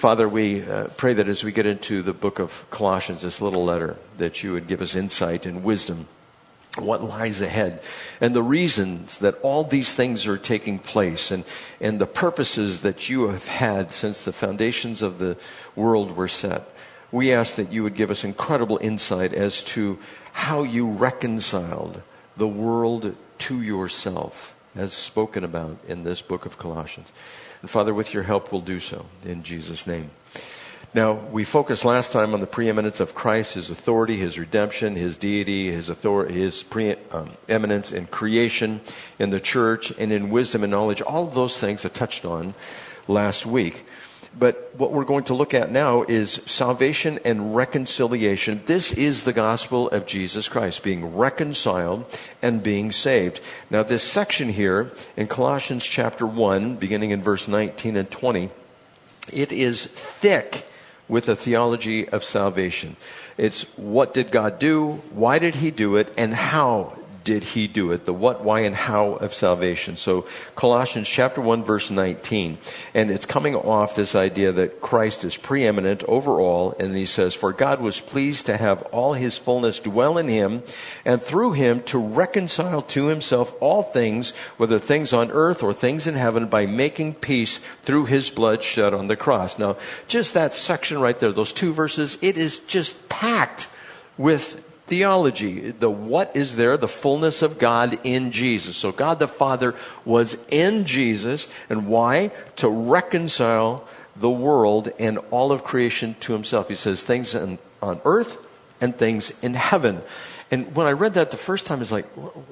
Father, we uh, pray that as we get into the book of Colossians, this little letter, that you would give us insight and wisdom what lies ahead and the reasons that all these things are taking place and, and the purposes that you have had since the foundations of the world were set. We ask that you would give us incredible insight as to how you reconciled the world to yourself, as spoken about in this book of Colossians. And Father, with your help, we'll do so in Jesus' name. Now, we focused last time on the preeminence of Christ, his authority, his redemption, his deity, his authority, his preeminence um, in creation, in the church, and in wisdom and knowledge. All of those things I touched on last week. But what we're going to look at now is salvation and reconciliation. This is the gospel of Jesus Christ, being reconciled and being saved. Now, this section here in Colossians chapter 1, beginning in verse 19 and 20, it is thick with a theology of salvation. It's what did God do? Why did he do it? And how did he do it? The what, why, and how of salvation. So Colossians chapter 1 verse 19. And it's coming off this idea that Christ is preeminent over all. And he says, for God was pleased to have all his fullness dwell in him and through him to reconcile to himself all things, whether things on earth or things in heaven by making peace through his blood shed on the cross. Now, just that section right there, those two verses, it is just packed with theology. The what is there? The fullness of God in Jesus. So God the Father was in Jesus. And why? To reconcile the world and all of creation to himself. He says things in, on earth and things in heaven. And when I read that the first time, it's like,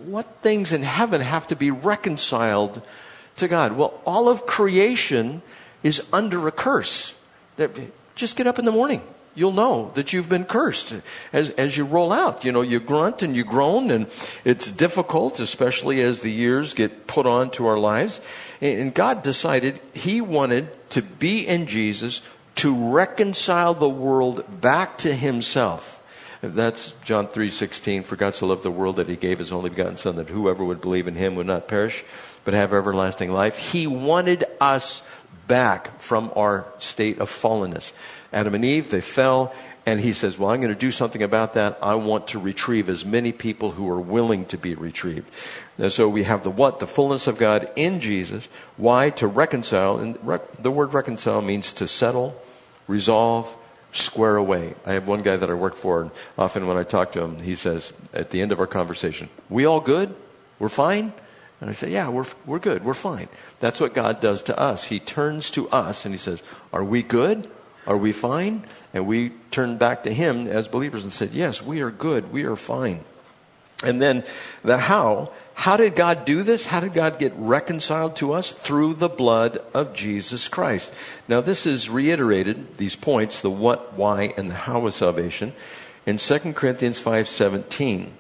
what things in heaven have to be reconciled to God? Well, all of creation is under a curse. Just get up in the morning you'll know that you've been cursed as, as you roll out. You know, you grunt and you groan and it's difficult, especially as the years get put on to our lives. And God decided He wanted to be in Jesus to reconcile the world back to Himself. That's John 3:16 for God so loved the world that he gave his only begotten son that whoever would believe in him would not perish but have everlasting life. He wanted us back from our state of fallenness. Adam and Eve, they fell, and he says, Well, I'm going to do something about that. I want to retrieve as many people who are willing to be retrieved. And so we have the what? The fullness of God in Jesus. Why? To reconcile. And the word reconcile means to settle, resolve, square away. I have one guy that I work for, and often when I talk to him, he says, at the end of our conversation, We all good? We're fine? And I say, Yeah, we're, we're good. We're fine. That's what God does to us. He turns to us and he says, Are we good? Are we fine? And we turned back to him as believers and said, Yes, we are good. We are fine. And then the how. How did God do this? How did God get reconciled to us? Through the blood of Jesus Christ. Now, this is reiterated, these points, the what, why, and the how of salvation, in 2 Corinthians 5.17. It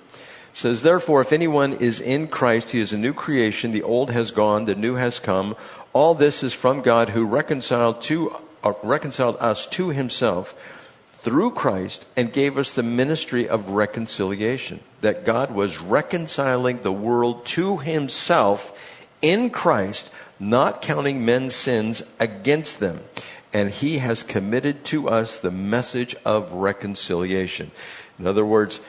says, Therefore, if anyone is in Christ, he is a new creation. The old has gone, the new has come. All this is from God who reconciled to Uh, reconciled us to himself through Christ and gave us the ministry of reconciliation. That God was reconciling the world to himself in Christ, not counting men's sins against them. And he has committed to us the message of reconciliation. In other words,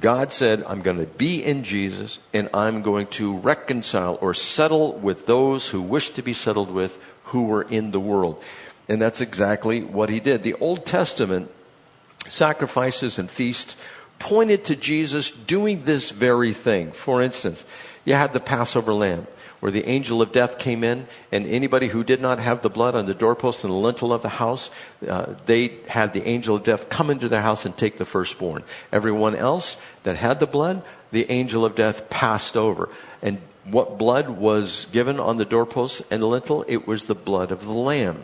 God said, I'm going to be in Jesus and I'm going to reconcile or settle with those who wish to be settled with who were in the world. And that's exactly what he did. The Old Testament sacrifices and feasts pointed to Jesus doing this very thing. For instance, you had the Passover lamb where the angel of death came in and anybody who did not have the blood on the doorpost and the lintel of the house, uh, they had the angel of death come into their house and take the firstborn. Everyone else that had the blood, the angel of death passed over. And what blood was given on the doorpost and the lintel? It was the blood of the lamb.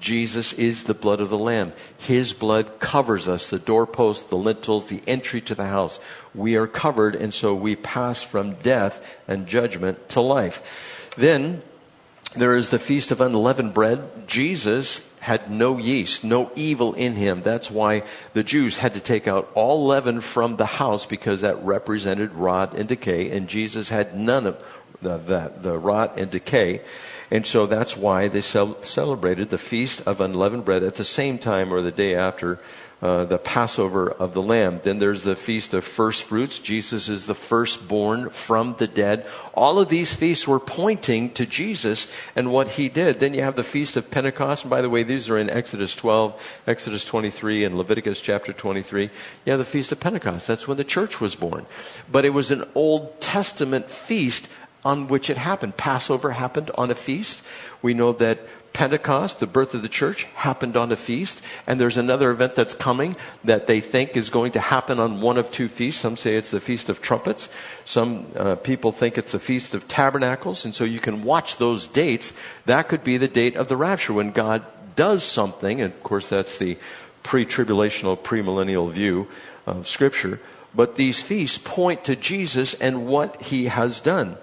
Jesus is the blood of the Lamb. His blood covers us, the doorposts, the lintels, the entry to the house. We are covered, and so we pass from death and judgment to life. Then there is the Feast of Unleavened Bread. Jesus had no yeast, no evil in him. That's why the Jews had to take out all leaven from the house because that represented rot and decay, and Jesus had none of that, the rot and decay. And so that's why they cel- celebrated the Feast of Unleavened Bread at the same time or the day after uh, the Passover of the Lamb. Then there's the Feast of First Fruits. Jesus is the firstborn from the dead. All of these feasts were pointing to Jesus and what he did. Then you have the Feast of Pentecost. And by the way, these are in Exodus 12, Exodus 23, and Leviticus chapter 23. You have the Feast of Pentecost. That's when the church was born. But it was an Old Testament feast on which it happened. Passover happened on a feast. We know that Pentecost, the birth of the church, happened on a feast. And there's another event that's coming that they think is going to happen on one of two feasts. Some say it's the Feast of Trumpets. Some uh, people think it's the Feast of Tabernacles. And so you can watch those dates. That could be the date of the rapture when God does something. And of course, that's the pre tribulational, premillennial view of Scripture. But these feasts point to Jesus and what he has done.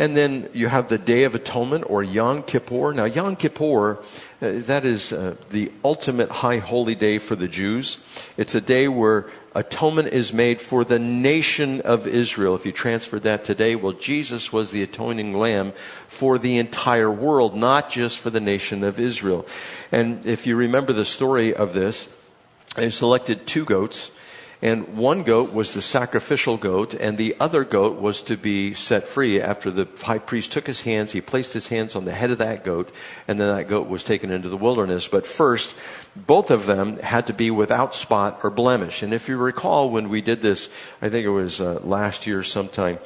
And then you have the Day of Atonement or Yom Kippur. Now, Yom Kippur, uh, that is uh, the ultimate high holy day for the Jews. It's a day where atonement is made for the nation of Israel. If you transfer that today, well, Jesus was the atoning lamb for the entire world, not just for the nation of Israel. And if you remember the story of this, they selected two goats and one goat was the sacrificial goat, and the other goat was to be set free after the high priest took his hands, he placed his hands on the head of that goat, and then that goat was taken into the wilderness. But first, both of them had to be without spot or blemish. And if you recall when we did this, I think it was uh, last year sometime,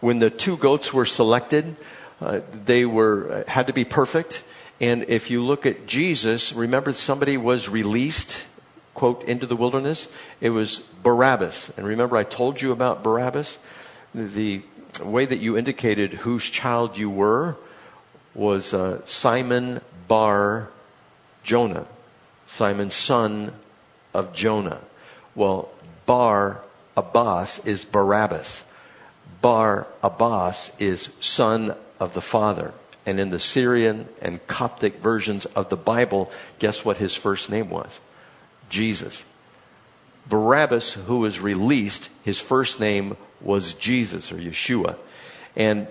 when the two goats were selected, uh, they were, uh, had to be perfect. And if you look at Jesus, remember somebody was released quote, into the wilderness, it was Barabbas. And remember, I told you about Barabbas? The way that you indicated whose child you were was uh, Simon Bar Jonah, Simon, son of Jonah. Well, Bar Abbas is Barabbas. Bar Abbas is son of the father. And in the Syrian and Coptic versions of the Bible, guess what his first name was? Jesus. Barabbas, who was released, his first name was Jesus or Yeshua. And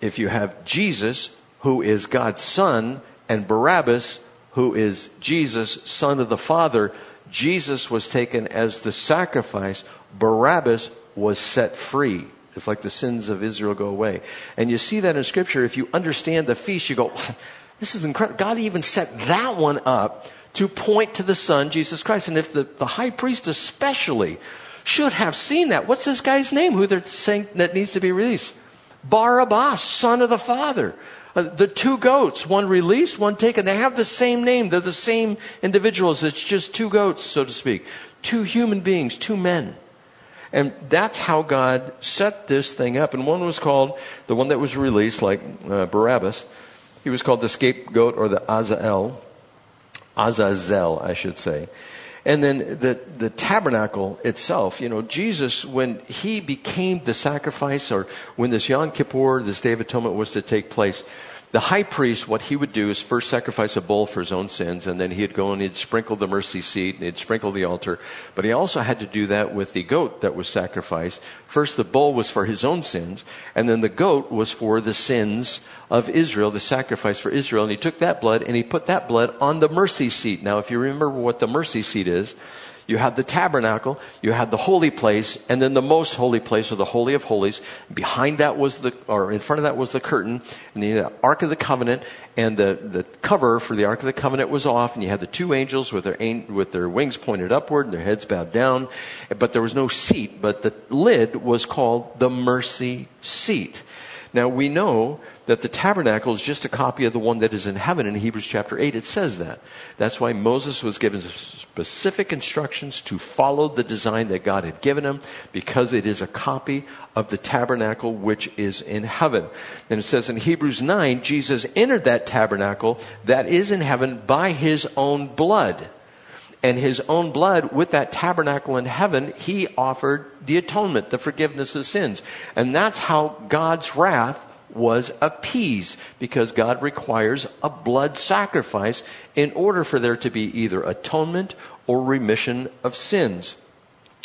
if you have Jesus, who is God's son, and Barabbas, who is Jesus, son of the Father, Jesus was taken as the sacrifice. Barabbas was set free. It's like the sins of Israel go away. And you see that in Scripture. If you understand the feast, you go, this is incredible. God even set that one up to point to the Son, Jesus Christ. And if the, the high priest especially should have seen that, what's this guy's name who they're saying that needs to be released? Barabbas, son of the Father. Uh, the two goats, one released, one taken, they have the same name. They're the same individuals. It's just two goats, so to speak. Two human beings, two men. And that's how God set this thing up. And one was called, the one that was released, like uh, Barabbas, he was called the scapegoat or the Azazel. Azazel, I should say. And then the, the tabernacle itself, you know, Jesus, when he became the sacrifice or when this Yom Kippur, this Day of Atonement was to take place, the high priest, what he would do is first sacrifice a bull for his own sins, and then he'd go and he'd sprinkle the mercy seat and he'd sprinkle the altar. But he also had to do that with the goat that was sacrificed. First, the bull was for his own sins, and then the goat was for the sins of Israel, the sacrifice for Israel. And he took that blood and he put that blood on the mercy seat. Now, if you remember what the mercy seat is, you had the tabernacle, you had the holy place, and then the most holy place, or the holy of holies. Behind that was the, or in front of that was the curtain, and the Ark of the Covenant, and the, the cover for the Ark of the Covenant was off, and you had the two angels with their, with their wings pointed upward and their heads bowed down, but there was no seat, but the lid was called the mercy seat. Now we know that the tabernacle is just a copy of the one that is in heaven in Hebrews chapter 8. It says that. That's why Moses was given specific instructions to follow the design that God had given him because it is a copy of the tabernacle which is in heaven. And it says in Hebrews 9, Jesus entered that tabernacle that is in heaven by his own blood and his own blood with that tabernacle in heaven, he offered the atonement, the forgiveness of sins. And that's how God's wrath was appeased because God requires a blood sacrifice in order for there to be either atonement or remission of sins.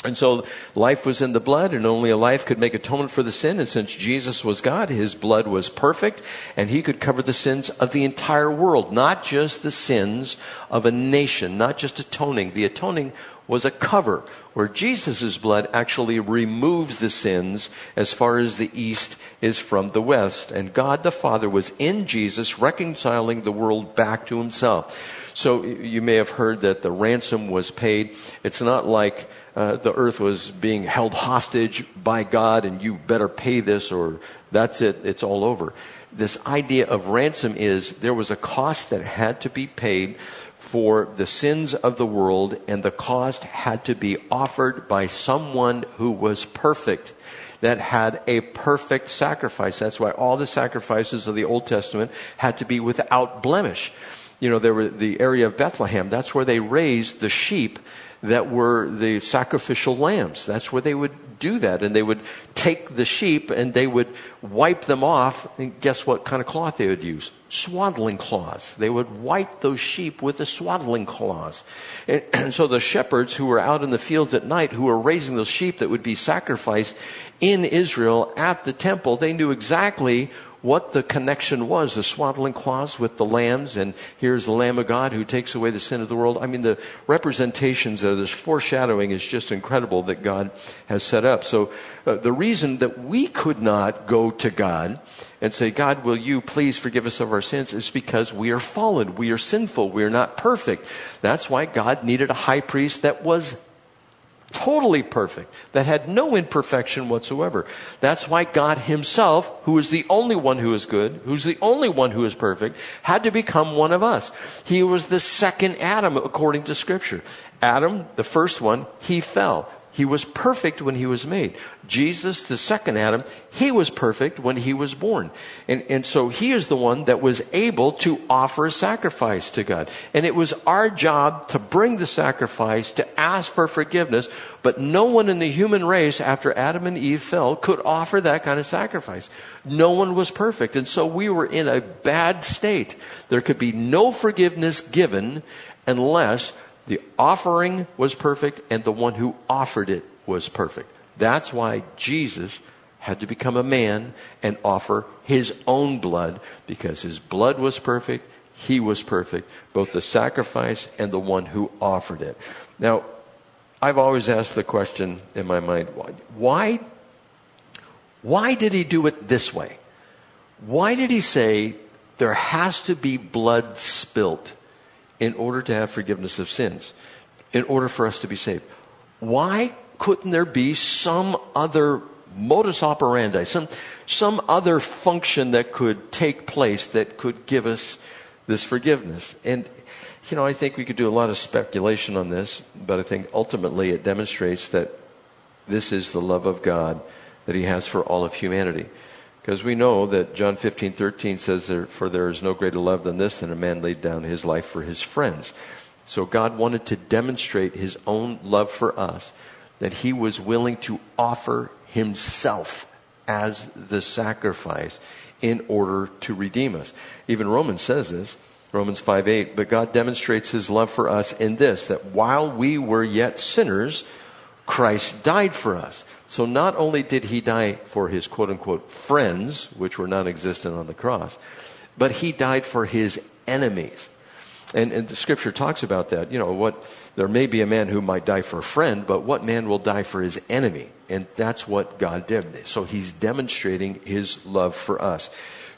And so life was in the blood and only a life could make atonement for the sin. And since Jesus was God, his blood was perfect and he could cover the sins of the entire world, not just the sins of a nation, not just atoning. The atoning was a cover where Jesus' blood actually removes the sins as far as the east is from the west. And God the Father was in Jesus reconciling the world back to himself. So you may have heard that the ransom was paid. It's not like uh, the earth was being held hostage by God and you better pay this or that's it, it's all over. This idea of ransom is there was a cost that had to be paid for the sins of the world and the cost had to be offered by someone who was perfect that had a perfect sacrifice. That's why all the sacrifices of the Old Testament had to be without blemish. You know, there were the area of Bethlehem, that's where they raised the sheep that were the sacrificial lambs. That's where they would do that. And they would take the sheep and they would wipe them off. And guess what kind of cloth they would use? Swaddling cloths. They would wipe those sheep with the swaddling cloths. And, and so the shepherds who were out in the fields at night, who were raising those sheep that would be sacrificed in Israel at the temple, they knew exactly what the connection was, the swaddling cloths with the lambs, and here's the Lamb of God who takes away the sin of the world. I mean, the representations of this foreshadowing is just incredible that God has set up. So, uh, the reason that we could not go to God and say, God, will you please forgive us of our sins is because we are fallen. We are sinful. We are not perfect. That's why God needed a high priest that was totally perfect, that had no imperfection whatsoever. That's why God Himself, who is the only one who is good, who's the only one who is perfect, had to become one of us. He was the second Adam according to Scripture. Adam, the first one, he fell. He was perfect when he was made. Jesus, the second Adam, he was perfect when he was born. And, and so he is the one that was able to offer a sacrifice to God. And it was our job to bring the sacrifice, to ask for forgiveness, but no one in the human race after Adam and Eve fell could offer that kind of sacrifice. No one was perfect. And so we were in a bad state. There could be no forgiveness given unless the offering was perfect and the one who offered it was perfect. That's why Jesus had to become a man and offer his own blood because his blood was perfect, he was perfect, both the sacrifice and the one who offered it. Now, I've always asked the question in my mind, why, why did he do it this way? Why did he say there has to be blood spilt in order to have forgiveness of sins, in order for us to be saved. Why couldn't there be some other modus operandi, some, some other function that could take place that could give us this forgiveness? And, you know, I think we could do a lot of speculation on this, but I think ultimately it demonstrates that this is the love of God that He has for all of humanity. Because we know that John 15, 13 says, For there is no greater love than this, than a man laid down his life for his friends. So God wanted to demonstrate his own love for us, that he was willing to offer himself as the sacrifice in order to redeem us. Even Romans says this, Romans 5, 8, but God demonstrates his love for us in this, that while we were yet sinners, Christ died for us. So not only did he die for his quote unquote friends, which were non existent on the cross, but he died for his enemies. And, and, the scripture talks about that. You know, what, there may be a man who might die for a friend, but what man will die for his enemy? And that's what God did. So he's demonstrating his love for us.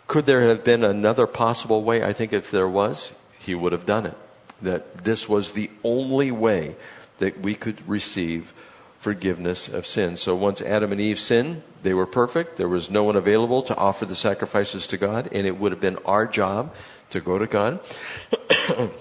Could there have been another possible way? I think if there was, he would have done it. That this was the only way that we could receive forgiveness of sin. So once Adam and Eve sinned, they were perfect. There was no one available to offer the sacrifices to God, and it would have been our job to go to God.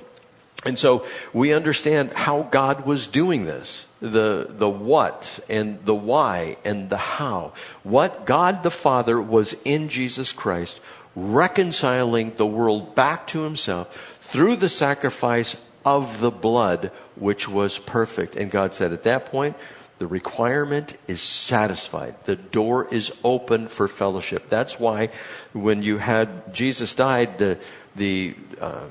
and so we understand how God was doing this. The, the what and the why and the how. What God the Father was in Jesus Christ, reconciling the world back to himself through the sacrifice of the blood, which was perfect. And God said, at that point, the requirement is satisfied. The door is open for fellowship. That's why when you had Jesus died, the the uh,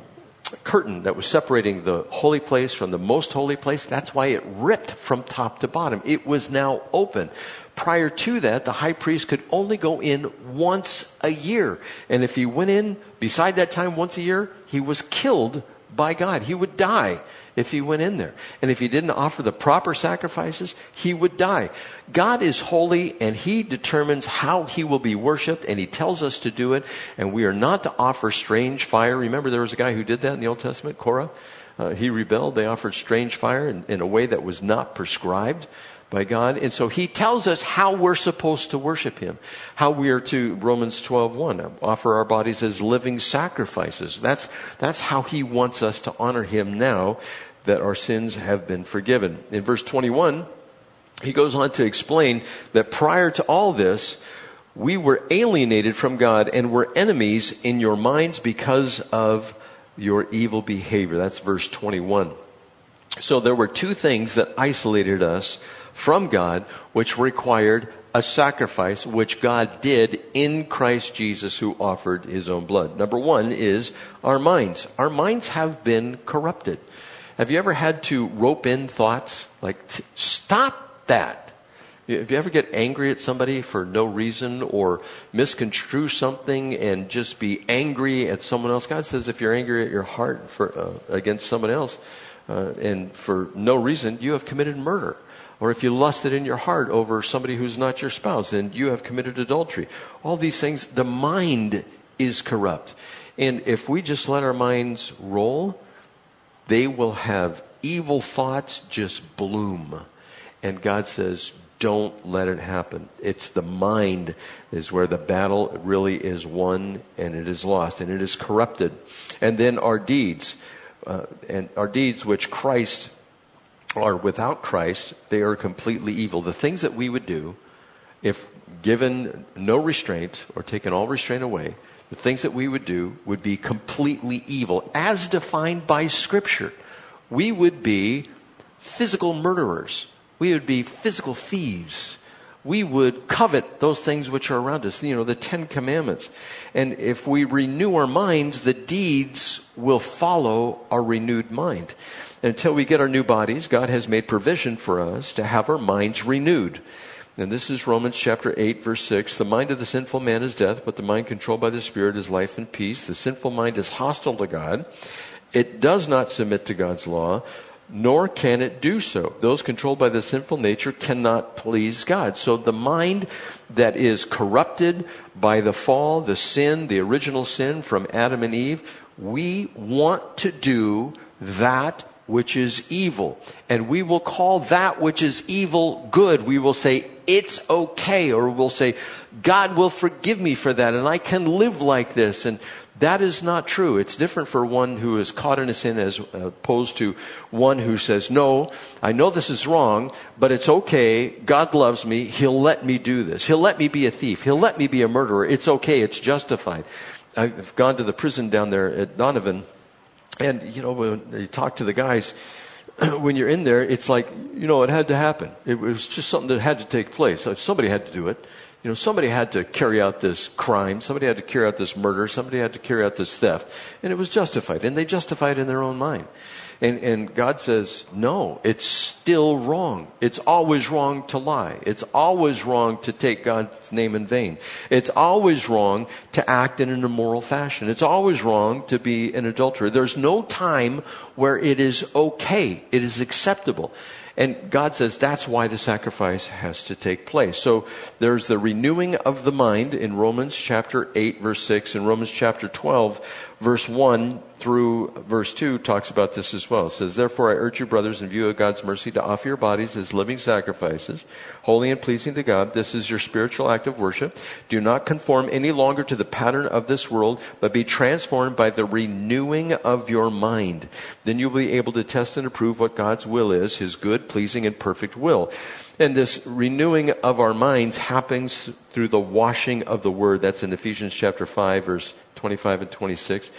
curtain that was separating the holy place from the most holy place. That's why it ripped from top to bottom. It was now open. Prior to that, the high priest could only go in once a year. And if he went in beside that time once a year, he was killed by God. He would die if he went in there. And if he didn't offer the proper sacrifices, he would die. God is holy and he determines how he will be worshiped and he tells us to do it. And we are not to offer strange fire. Remember there was a guy who did that in the Old Testament, Korah? Uh, he rebelled. They offered strange fire in, in a way that was not prescribed by God. And so he tells us how we're supposed to worship him. How we are to, Romans 12, offer our bodies as living sacrifices. That's, that's how he wants us to honor him now that our sins have been forgiven. In verse 21, he goes on to explain that prior to all this, we were alienated from God and were enemies in your minds because of your evil behavior. That's verse 21. So there were two things that isolated us from God, which required a sacrifice, which God did in Christ Jesus, who offered his own blood. Number one is our minds. Our minds have been corrupted. Have you ever had to rope in thoughts like, stop that? If you ever get angry at somebody for no reason or misconstrue something and just be angry at someone else, God says if you're angry at your heart for, uh, against someone else uh, and for no reason, you have committed murder. Or if you lusted in your heart over somebody who's not your spouse, then you have committed adultery. All these things, the mind is corrupt. And if we just let our minds roll, they will have evil thoughts just bloom. And God says, don't let it happen. It's the mind is where the battle really is won and it is lost and it is corrupted. And then our deeds, uh, and our deeds which Christ are without Christ, they are completely evil. The things that we would do, if given no restraint or taken all restraint away, the things that we would do would be completely evil, as defined by Scripture. We would be physical murderers. We would be physical thieves. We would covet those things which are around us, you know, the Ten Commandments. And if we renew our minds, the deeds will follow our renewed mind until we get our new bodies, God has made provision for us to have our minds renewed. And this is Romans chapter 8 verse 6. The mind of the sinful man is death, but the mind controlled by the Spirit is life and peace. The sinful mind is hostile to God. It does not submit to God's law, nor can it do so. Those controlled by the sinful nature cannot please God. So the mind that is corrupted by the fall, the sin, the original sin from Adam and Eve, we want to do that which is evil. And we will call that which is evil good. We will say, it's okay. Or we'll say, God will forgive me for that and I can live like this. And that is not true. It's different for one who is caught in a sin as opposed to one who says, no, I know this is wrong, but it's okay. God loves me. He'll let me do this. He'll let me be a thief. He'll let me be a murderer. It's okay. It's justified. I've gone to the prison down there at Donovan and, you know, when you talk to the guys, when you're in there, it's like, you know, it had to happen. It was just something that had to take place. Somebody had to do it. You know, somebody had to carry out this crime. Somebody had to carry out this murder. Somebody had to carry out this theft. And it was justified. And they justified in their own mind. And, and God says, no, it's still wrong. It's always wrong to lie. It's always wrong to take God's name in vain. It's always wrong to act in an immoral fashion. It's always wrong to be an adulterer. There's no time where it is okay. It is acceptable. And God says that's why the sacrifice has to take place. So there's the renewing of the mind in Romans chapter 8 verse 6 and Romans chapter 12 verse 1 through verse 2 talks about this as well. It says, Therefore I urge you, brothers, in view of God's mercy, to offer your bodies as living sacrifices, holy and pleasing to God. This is your spiritual act of worship. Do not conform any longer to the pattern of this world, but be transformed by the renewing of your mind. Then you'll be able to test and approve what God's will is, his good, pleasing, and perfect will. And this renewing of our minds happens through the washing of the word. That's in Ephesians chapter 5, verse 25 and 26.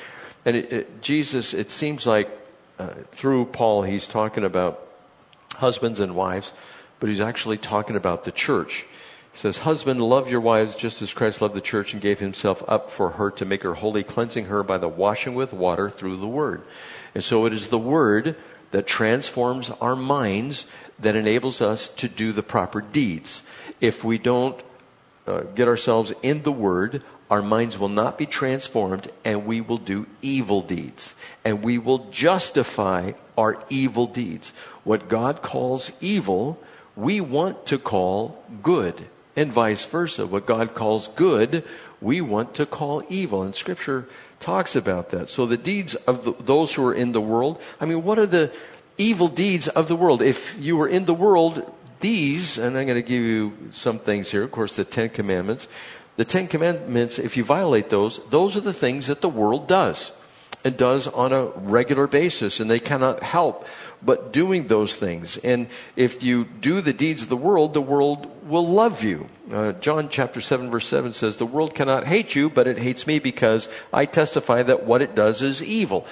And it, it, Jesus, it seems like uh, through Paul, he's talking about husbands and wives, but he's actually talking about the church. He says, Husband, love your wives just as Christ loved the church and gave himself up for her to make her holy, cleansing her by the washing with water through the word. And so it is the word that transforms our minds that enables us to do the proper deeds. If we don't uh, get ourselves in the word, our minds will not be transformed and we will do evil deeds. And we will justify our evil deeds. What God calls evil, we want to call good and vice versa. What God calls good, we want to call evil. And scripture talks about that. So the deeds of the, those who are in the world, I mean, what are the evil deeds of the world? If you were in the world, these, and I'm going to give you some things here, of course, the Ten Commandments. The Ten Commandments, if you violate those, those are the things that the world does and does on a regular basis, and they cannot help but doing those things. And if you do the deeds of the world, the world will love you. Uh, John chapter 7 verse 7 says, the world cannot hate you, but it hates me because I testify that what it does is evil.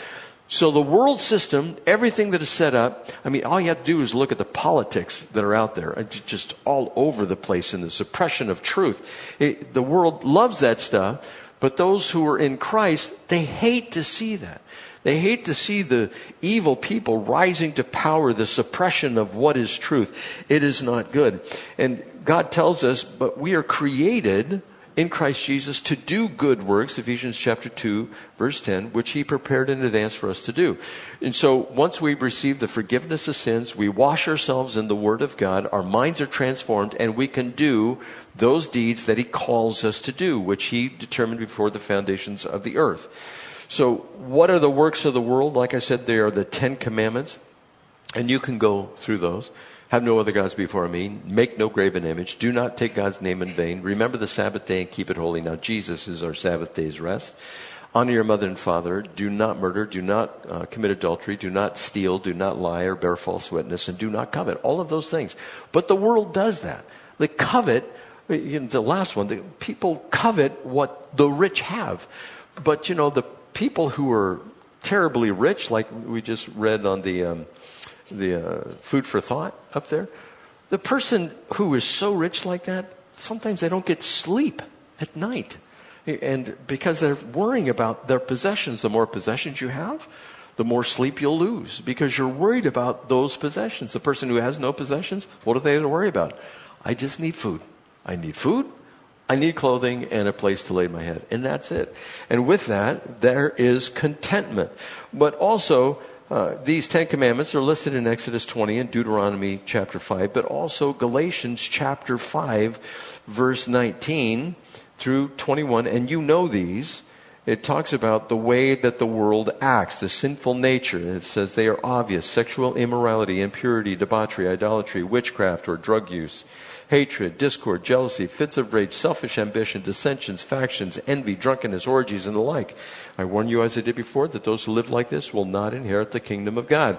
So the world system, everything that is set up, I mean, all you have to do is look at the politics that are out there, uh, just all over the place in the suppression of truth. It, the world loves that stuff, but those who are in Christ, they hate to see that. They hate to see the evil people rising to power, the suppression of what is truth. It is not good. And God tells us, but we are created in Christ Jesus to do good works, Ephesians chapter 2, verse 10, which he prepared in advance for us to do. And so once we receive the forgiveness of sins, we wash ourselves in the Word of God, our minds are transformed, and we can do those deeds that he calls us to do, which he determined before the foundations of the earth. So, what are the works of the world? Like I said, they are the Ten Commandments, and you can go through those. Have no other gods before me. Make no graven image. Do not take God's name in vain. Remember the Sabbath day and keep it holy. Now, Jesus is our Sabbath day's rest. Honor your mother and father. Do not murder. Do not uh, commit adultery. Do not steal. Do not lie or bear false witness. And do not covet. All of those things. But the world does that. They covet, you know, the last one, the, people covet what the rich have. But, you know, the people who are terribly rich, like we just read on the, um, the uh, food for thought up there, the person who is so rich like that, sometimes they don't get sleep at night. And because they're worrying about their possessions, the more possessions you have, the more sleep you'll lose because you're worried about those possessions. The person who has no possessions, what do they to worry about? I just need food. I need food. I need clothing and a place to lay my head. And that's it. And with that, there is contentment. But also, uh, these Ten Commandments are listed in Exodus 20 and Deuteronomy chapter 5, but also Galatians chapter 5, verse 19 through 21. And you know these. It talks about the way that the world acts, the sinful nature. It says they are obvious sexual immorality, impurity, debauchery, idolatry, witchcraft, or drug use hatred, discord, jealousy, fits of rage, selfish ambition, dissensions, factions, envy, drunkenness, orgies, and the like. I warn you, as I did before, that those who live like this will not inherit the kingdom of God.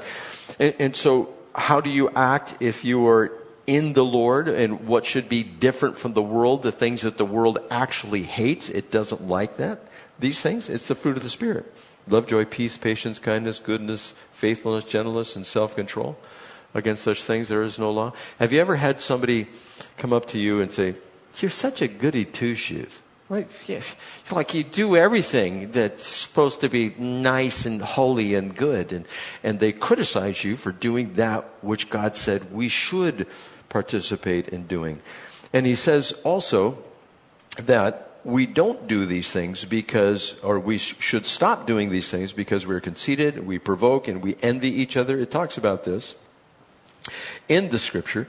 And, and so, how do you act if you are in the Lord and what should be different from the world, the things that the world actually hates? It doesn't like that. These things, it's the fruit of the Spirit love, joy, peace, patience, kindness, goodness, faithfulness, gentleness, and self control. Against such things there is no law. Have you ever had somebody come up to you and say, You're such a goody two shoes? Like, you do everything that's supposed to be nice and holy and good. And, and they criticize you for doing that which God said we should participate in doing. And he says also that we don't do these things because, or we should stop doing these things because we're conceited, we provoke, and we envy each other. It talks about this in the scripture.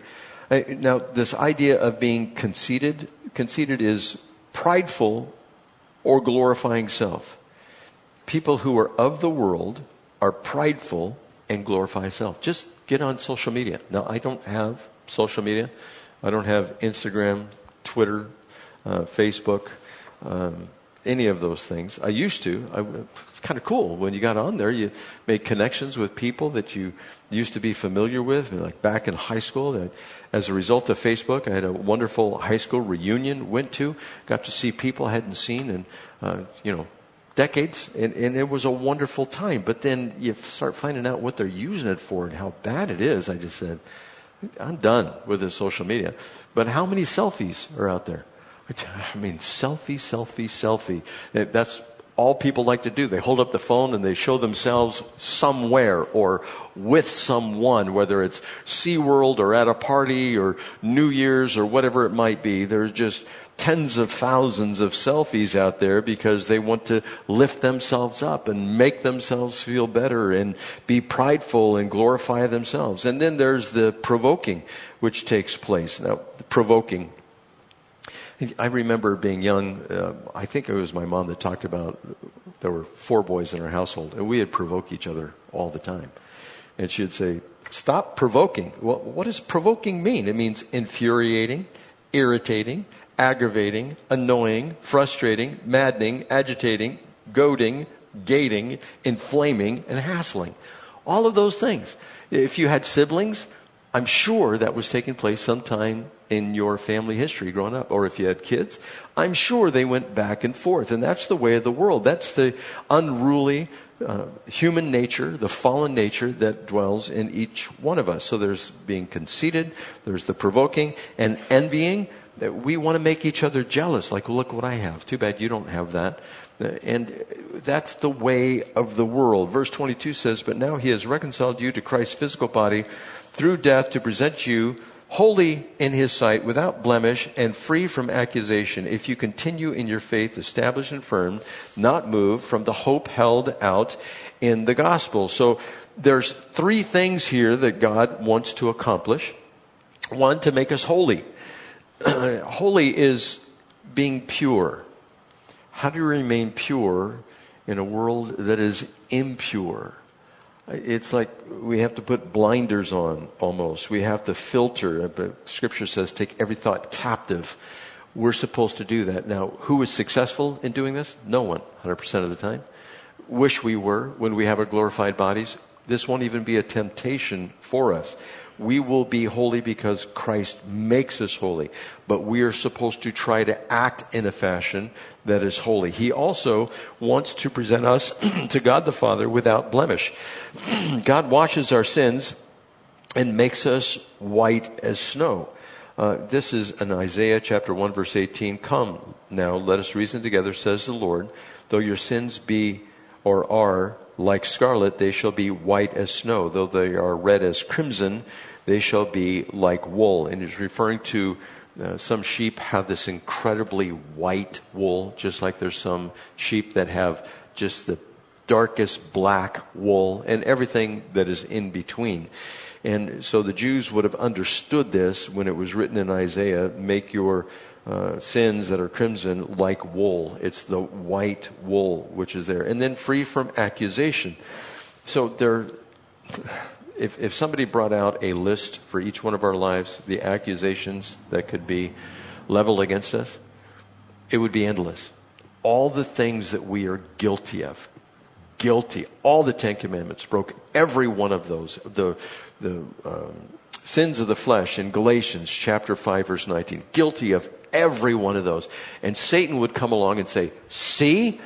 Uh, now, this idea of being conceited, conceited is prideful or glorifying self. People who are of the world are prideful and glorify self. Just get on social media. Now, I don't have social media. I don't have Instagram, Twitter, uh, Facebook. Um, any of those things. I used to. I, it's kind of cool when you got on there. You made connections with people that you used to be familiar with, like back in high school. As a result of Facebook, I had a wonderful high school reunion. Went to, got to see people I hadn't seen in, uh, you know, decades, and, and it was a wonderful time. But then you start finding out what they're using it for and how bad it is. I just said, I'm done with this social media. But how many selfies are out there? I mean, selfie, selfie, selfie. That's all people like to do. They hold up the phone and they show themselves somewhere or with someone, whether it's SeaWorld or at a party or New Year's or whatever it might be. There's just tens of thousands of selfies out there because they want to lift themselves up and make themselves feel better and be prideful and glorify themselves. And then there's the provoking which takes place. Now, provoking I remember being young. Uh, I think it was my mom that talked about there were four boys in our household, and we would provoke each other all the time. And she'd say, "Stop provoking." Well, what does provoking mean? It means infuriating, irritating, aggravating, annoying, frustrating, maddening, agitating, goading, gating, inflaming, and hassling. All of those things. If you had siblings, I'm sure that was taking place sometime in your family history growing up, or if you had kids, I'm sure they went back and forth. And that's the way of the world. That's the unruly uh, human nature, the fallen nature that dwells in each one of us. So there's being conceited, there's the provoking and envying. That we want to make each other jealous, like, look what I have. Too bad you don't have that. Uh, and that's the way of the world. Verse 22 says, But now he has reconciled you to Christ's physical body through death to present you holy in his sight, without blemish, and free from accusation, if you continue in your faith, established and firm, not moved from the hope held out in the gospel. So there's three things here that God wants to accomplish. One, to make us holy. holy is being pure. How do you remain pure in a world that is impure? It's like we have to put blinders on almost. We have to filter. The scripture says, take every thought captive. We're supposed to do that. Now, who is successful in doing this? No one, 100% of the time. Wish we were when we have our glorified bodies. This won't even be a temptation for us. We will be holy because Christ makes us holy, but we are supposed to try to act in a fashion that is holy. He also wants to present us to God the Father without blemish. God washes our sins and makes us white as snow. Uh, this is in Isaiah chapter 1 verse 18. Come now, let us reason together, says the Lord. Though your sins be or are like scarlet, they shall be white as snow. Though they are red as crimson, they shall be like wool. And he's referring to uh, some sheep have this incredibly white wool, just like there's some sheep that have just the darkest black wool and everything that is in between. And so the Jews would have understood this when it was written in Isaiah, make your uh, sins that are crimson like wool. It's the white wool which is there. And then free from accusation. So there, if, if somebody brought out a list for each one of our lives, the accusations that could be leveled against us, it would be endless. All the things that we are guilty of, guilty, all the Ten Commandments broke every one of those, the, the um, sins of the flesh in Galatians chapter 5 verse 19, guilty of every one of those. And Satan would come along and say, see,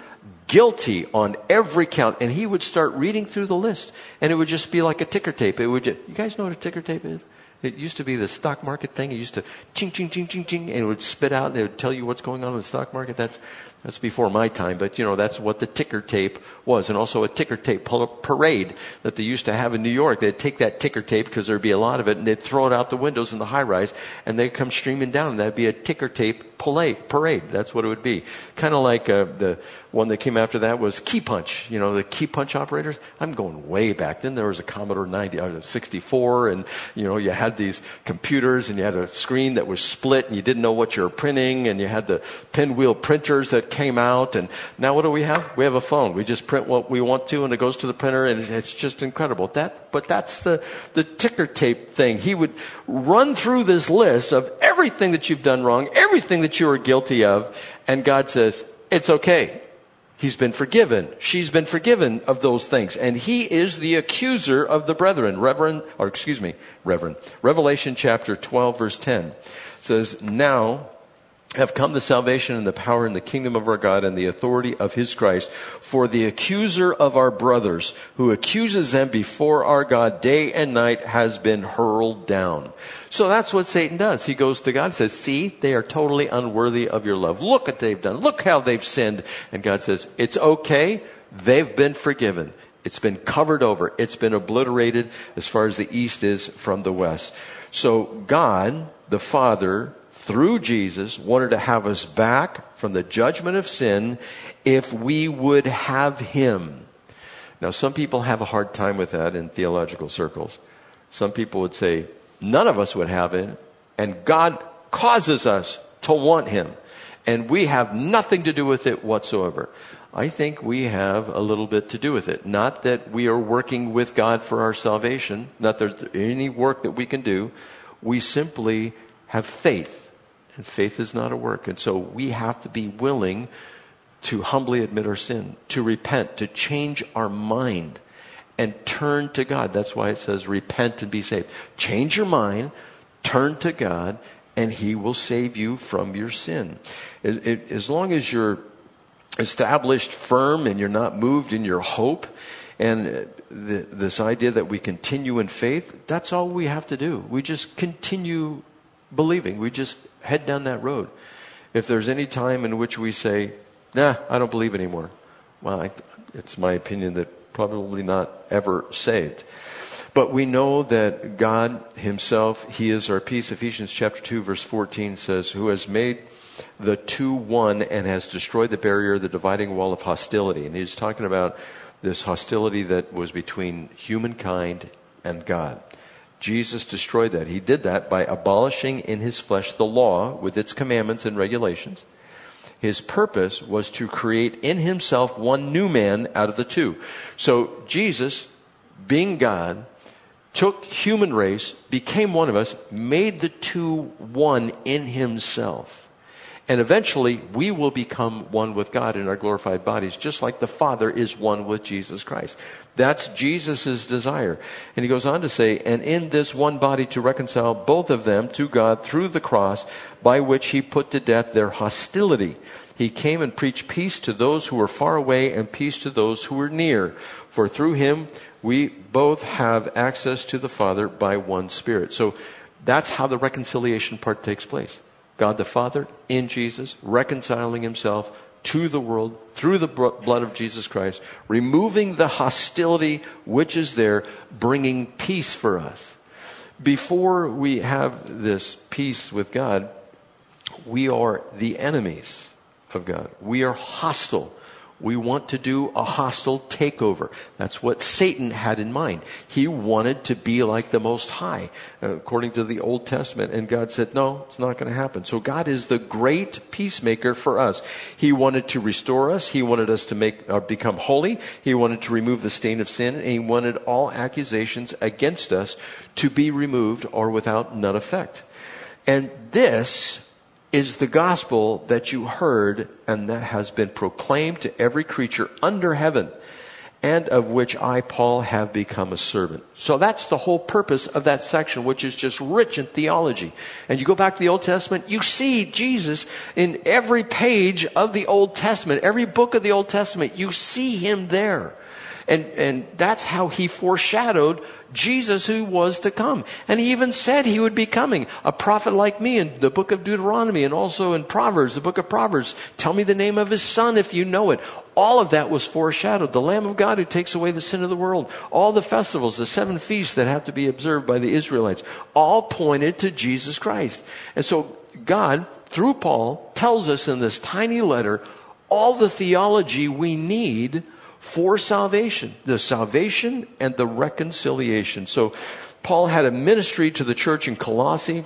guilty on every count. And he would start reading through the list. And it would just be like a ticker tape. It would just, you guys know what a ticker tape is? It used to be the stock market thing. It used to ching, ching, ching, ching, ching, and it would spit out and it would tell you what's going on in the stock market. That's, that's before my time, but you know, that's what the ticker tape was. And also a ticker tape parade that they used to have in New York. They'd take that ticker tape because there'd be a lot of it and they'd throw it out the windows in the high rise and they'd come streaming down and that'd be a ticker tape parade. parade. That's what it would be. Kind of like uh, the one that came after that was key punch. You know, the key punch operators. I'm going way back. Then there was a Commodore 90, uh, 64, and you know, you had these computers, and you had a screen that was split, and you didn't know what you were printing, and you had the pinwheel printers that came out, and now what do we have? We have a phone. We just print what we want to, and it goes to the printer, and it's just incredible. That, but that's the the ticker tape thing. He would run through this list of everything that you've done wrong, everything that you are guilty of, and God says, it's okay. He's been forgiven. She's been forgiven of those things. And he is the accuser of the brethren. Reverend, or excuse me, Reverend. Revelation chapter 12 verse 10 says, Now have come the salvation and the power and the kingdom of our God and the authority of his Christ. For the accuser of our brothers, who accuses them before our God day and night, has been hurled down. So that's what Satan does. He goes to God and says, see, they are totally unworthy of your love. Look what they've done. Look how they've sinned. And God says, it's okay. They've been forgiven. It's been covered over. It's been obliterated as far as the east is from the west. So God, the Father, through Jesus, wanted to have us back from the judgment of sin if we would have Him. Now, some people have a hard time with that in theological circles. Some people would say, none of us would have it, and God causes us to want Him, and we have nothing to do with it whatsoever. I think we have a little bit to do with it. Not that we are working with God for our salvation, not that there's any work that we can do. We simply have faith and faith is not a work. And so we have to be willing to humbly admit our sin, to repent, to change our mind and turn to God. That's why it says repent and be saved. Change your mind, turn to God, and He will save you from your sin. As long as you're established firm and you're not moved in your hope and uh, this idea that we continue in faith, that's all we have to do. We just continue believing. We just head down that road. If there's any time in which we say, nah, I don't believe anymore, well, I, it's my opinion that probably not ever saved. But we know that God Himself, He is our peace. Ephesians chapter 2 verse 14 says, who has made the two one and has destroyed the barrier, the dividing wall of hostility. And He's talking about this hostility that was between humankind and God. Jesus destroyed that. He did that by abolishing in his flesh the law with its commandments and regulations. His purpose was to create in himself one new man out of the two. So Jesus, being God, took human race, became one of us, made the two one in himself. And eventually, we will become one with God in our glorified bodies, just like the Father is one with Jesus Christ. That's Jesus' desire. And he goes on to say, and in this one body to reconcile both of them to God through the cross, by which he put to death their hostility. He came and preached peace to those who were far away and peace to those who were near. For through him, we both have access to the Father by one Spirit. So that's how the reconciliation part takes place. God the Father in Jesus, reconciling himself to the world through the blood of Jesus Christ, removing the hostility which is there, bringing peace for us. Before we have this peace with God, we are the enemies of God. We are hostile we want to do a hostile takeover. That's what Satan had in mind. He wanted to be like the Most High, according to the Old Testament. And God said, no, it's not going to happen. So God is the great peacemaker for us. He wanted to restore us. He wanted us to make, uh, become holy. He wanted to remove the stain of sin. And he wanted all accusations against us to be removed or without none effect. And this is the gospel that you heard and that has been proclaimed to every creature under heaven and of which I, Paul, have become a servant. So that's the whole purpose of that section, which is just rich in theology. And you go back to the Old Testament, you see Jesus in every page of the Old Testament, every book of the Old Testament, you see him there. And, and that's how he foreshadowed Jesus who was to come. And he even said he would be coming. A prophet like me in the book of Deuteronomy and also in Proverbs, the book of Proverbs. Tell me the name of his son if you know it. All of that was foreshadowed. The Lamb of God who takes away the sin of the world. All the festivals, the seven feasts that have to be observed by the Israelites, all pointed to Jesus Christ. And so God, through Paul, tells us in this tiny letter all the theology we need for salvation, the salvation and the reconciliation. So Paul had a ministry to the church in Colossae.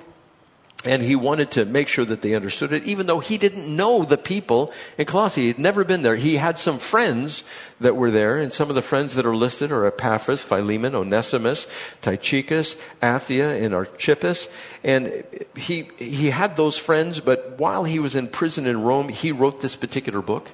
And he wanted to make sure that they understood it, even though he didn't know the people in Colossae. He'd never been there. He had some friends that were there, and some of the friends that are listed are Epaphras, Philemon, Onesimus, Tychicus, Apphia, and Archippus. And he, he had those friends, but while he was in prison in Rome, he wrote this particular book.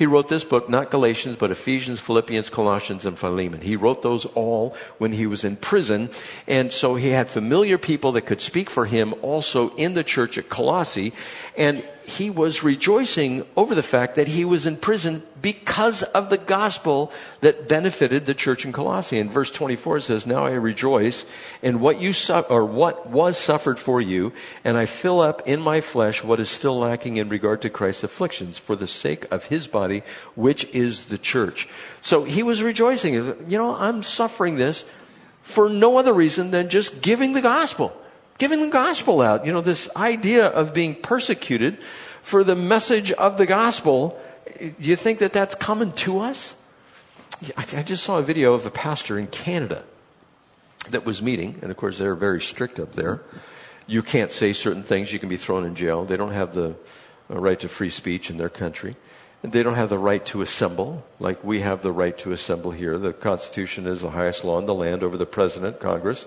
He wrote this book, not Galatians, but Ephesians, Philippians, Colossians, and Philemon. He wrote those all when he was in prison. And so he had familiar people that could speak for him also in the church at Colossae. And he was rejoicing over the fact that he was in prison because of the gospel that benefited the church in Colossae. In verse 24 says, Now I rejoice in what you su- or what was suffered for you, and I fill up in my flesh what is still lacking in regard to Christ's afflictions for the sake of his body, which is the church. So he was rejoicing. You know, I'm suffering this for no other reason than just giving the gospel giving the gospel out. You know, this idea of being persecuted for the message of the gospel, do you think that that's coming to us? I just saw a video of a pastor in Canada that was meeting, and of course they're very strict up there. You can't say certain things, you can be thrown in jail. They don't have the uh, right to free speech in their country. And they don't have the right to assemble, like we have the right to assemble here. The Constitution is the highest law in the land over the President, Congress,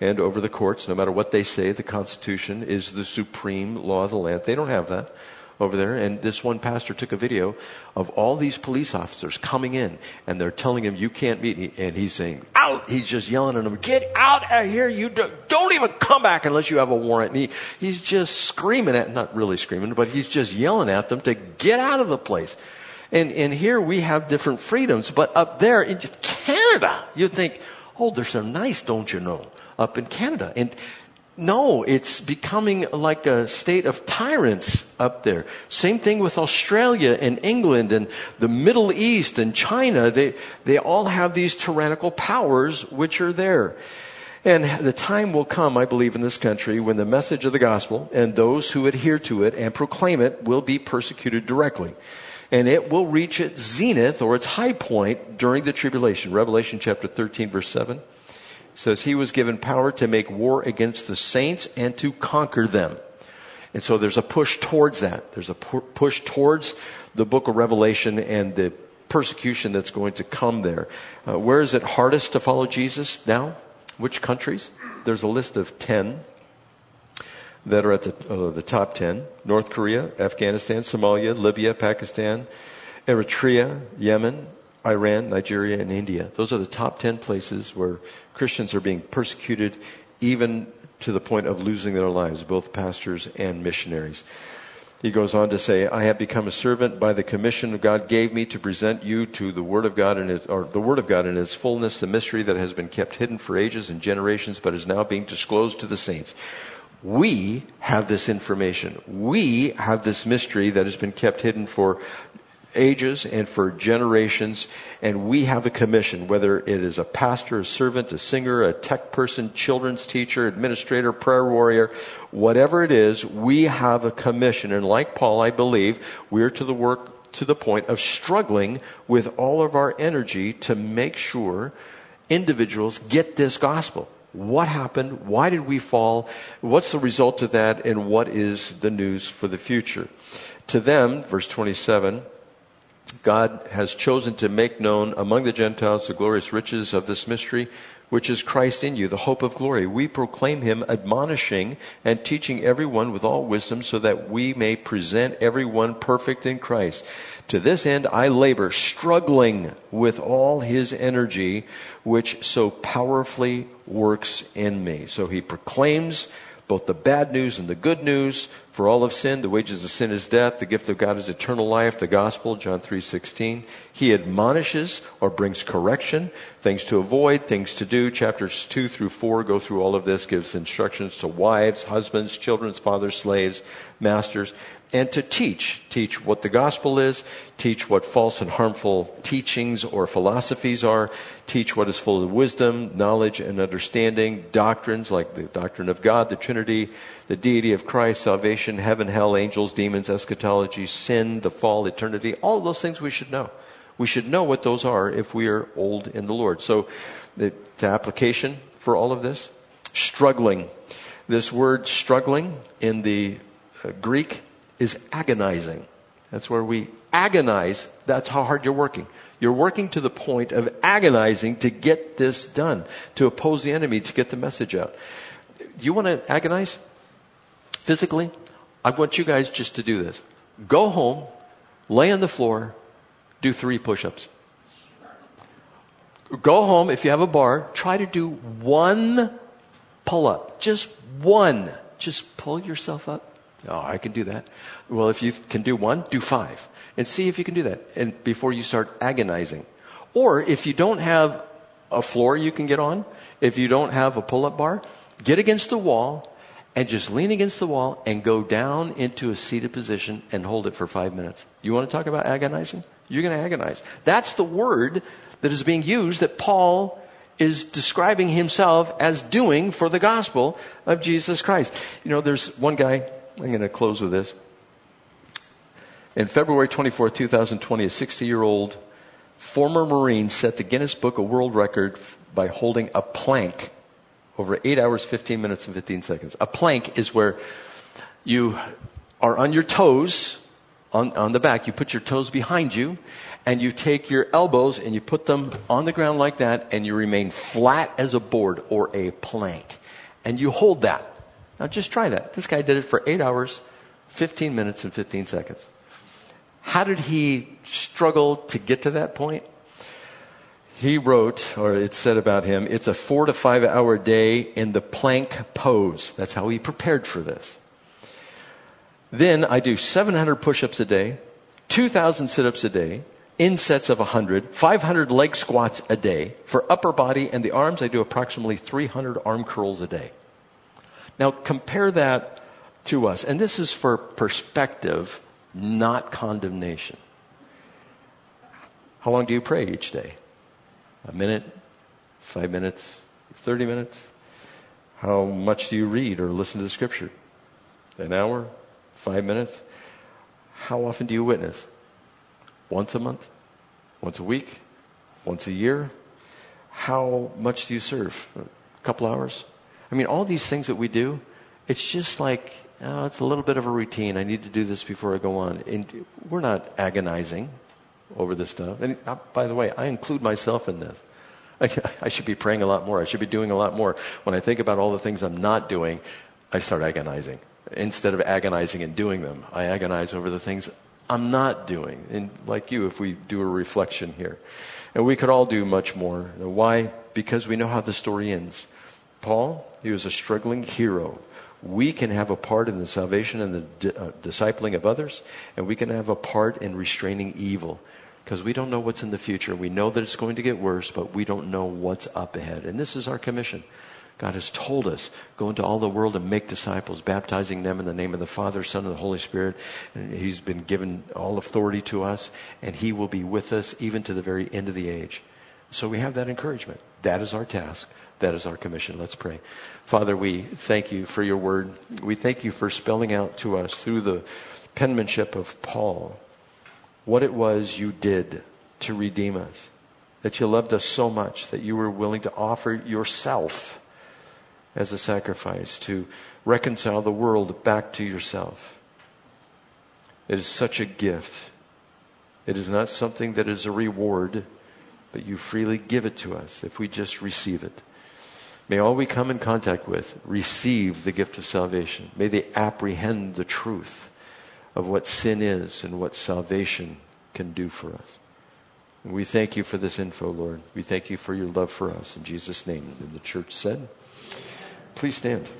and over the courts. No matter what they say, the Constitution is the supreme law of the land. They don't have that over there. And this one pastor took a video of all these police officers coming in and they're telling him, you can't meet. And he's saying, out. He's just yelling at them, get out of here. You don't, don't even come back unless you have a warrant. And he, he's just screaming at, not really screaming, but he's just yelling at them to get out of the place. And, and here we have different freedoms, but up there in Canada, you'd think, oh, they're so nice, don't you know, up in Canada. And no, it's becoming like a state of tyrants up there. Same thing with Australia and England and the Middle East and China. They, they all have these tyrannical powers which are there. And the time will come, I believe, in this country when the message of the gospel and those who adhere to it and proclaim it will be persecuted directly. And it will reach its zenith or its high point during the tribulation. Revelation chapter 13 verse 7 says he was given power to make war against the saints and to conquer them. And so there's a push towards that. There's a pu- push towards the book of Revelation and the persecution that's going to come there. Uh, where is it hardest to follow Jesus now? Which countries? There's a list of 10 that are at the, uh, the top 10 North Korea, Afghanistan, Somalia, Libya, Pakistan, Eritrea, Yemen, Iran, Nigeria, and India. Those are the top 10 places where Christians are being persecuted, even to the point of losing their lives, both pastors and missionaries. He goes on to say, I have become a servant by the commission God gave me to present you to the Word of God in its, or the Word of God in its fullness, the mystery that has been kept hidden for ages and generations, but is now being disclosed to the saints. We have this information. We have this mystery that has been kept hidden for ages and for generations. And we have a commission, whether it is a pastor, a servant, a singer, a tech person, children's teacher, administrator, prayer warrior, whatever it is, we have a commission. And like Paul, I believe we're to the work to the point of struggling with all of our energy to make sure individuals get this gospel. What happened? Why did we fall? What's the result of that? And what is the news for the future? To them, verse 27, God has chosen to make known among the Gentiles the glorious riches of this mystery, which is Christ in you, the hope of glory. We proclaim him, admonishing and teaching everyone with all wisdom, so that we may present everyone perfect in Christ. To this end, I labor, struggling with all his energy, which so powerfully works in me. So he proclaims both the bad news and the good news. For all of sin, the wages of sin is death. The gift of God is eternal life. The gospel, John 3.16. He admonishes or brings correction, things to avoid, things to do. Chapters 2 through 4 go through all of this, gives instructions to wives, husbands, children, fathers, slaves, masters and to teach. Teach what the gospel is, teach what false and harmful teachings or philosophies are, teach what is full of wisdom, knowledge, and understanding, doctrines like the doctrine of God, the Trinity, the deity of Christ, salvation, heaven, hell, angels, demons, eschatology, sin, the fall, eternity, all those things we should know. We should know what those are if we are old in the Lord. So the, the application for all of this, struggling. This word struggling in the uh, Greek is agonizing. That's where we agonize. That's how hard you're working. You're working to the point of agonizing to get this done, to oppose the enemy, to get the message out. You want to agonize physically? I want you guys just to do this. Go home, lay on the floor, do three push ups. Go home, if you have a bar, try to do one pull up. Just one. Just pull yourself up Oh, I can do that. Well, if you can do one, do five. And see if you can do that. And before you start agonizing. Or if you don't have a floor you can get on, if you don't have a pull up bar, get against the wall and just lean against the wall and go down into a seated position and hold it for five minutes. You want to talk about agonizing? You're going to agonize. That's the word that is being used that Paul is describing himself as doing for the gospel of Jesus Christ. You know, there's one guy, I'm going to close with this. In February 24, 2020, a 60 year old former Marine set the Guinness Book of World Record by holding a plank over 8 hours, 15 minutes, and 15 seconds. A plank is where you are on your toes, on, on the back, you put your toes behind you, and you take your elbows and you put them on the ground like that, and you remain flat as a board or a plank. And you hold that. Now just try that. This guy did it for 8 hours, 15 minutes, and 15 seconds. How did he struggle to get to that point? He wrote, or it said about him, it's a four to five hour day in the plank pose. That's how he prepared for this. Then I do 700 push ups a day, 2,000 sit ups a day, in sets of 100, 500 leg squats a day. For upper body and the arms, I do approximately 300 arm curls a day. Now compare that to us. And this is for perspective not condemnation. How long do you pray each day? A minute? Five minutes? 30 minutes? How much do you read or listen to the scripture? An hour? Five minutes? How often do you witness? Once a month? Once a week? Once a year? How much do you serve? A couple hours? I mean, all these things that we do, it's just like oh, it's a little bit of a routine. I need to do this before I go on. And we're not agonizing over this stuff. And uh, by the way, I include myself in this. I, I should be praying a lot more. I should be doing a lot more. When I think about all the things I'm not doing, I start agonizing. Instead of agonizing and doing them, I agonize over the things I'm not doing. And like you, if we do a reflection here. And we could all do much more. Why? Because we know how the story ends. Paul, he was a struggling hero we can have a part in the salvation and the di- uh, discipling of others, and we can have a part in restraining evil because we don't know what's in the future. We know that it's going to get worse, but we don't know what's up ahead. And this is our commission. God has told us, go into all the world and make disciples, baptizing them in the name of the Father, Son, and the Holy Spirit. And He's been given all authority to us, and He will be with us even to the very end of the age. So we have that encouragement. That is our task. That is our commission. Let's pray. Father, we thank you for your word. We thank you for spelling out to us through the penmanship of Paul what it was you did to redeem us. That you loved us so much that you were willing to offer yourself as a sacrifice to reconcile the world back to yourself. It is such a gift. It is not something that is a reward, but you freely give it to us if we just receive it. May all we come in contact with receive the gift of salvation. May they apprehend the truth of what sin is and what salvation can do for us. And we thank you for this info, Lord. We thank you for your love for us. In Jesus' name. And the church said, please stand.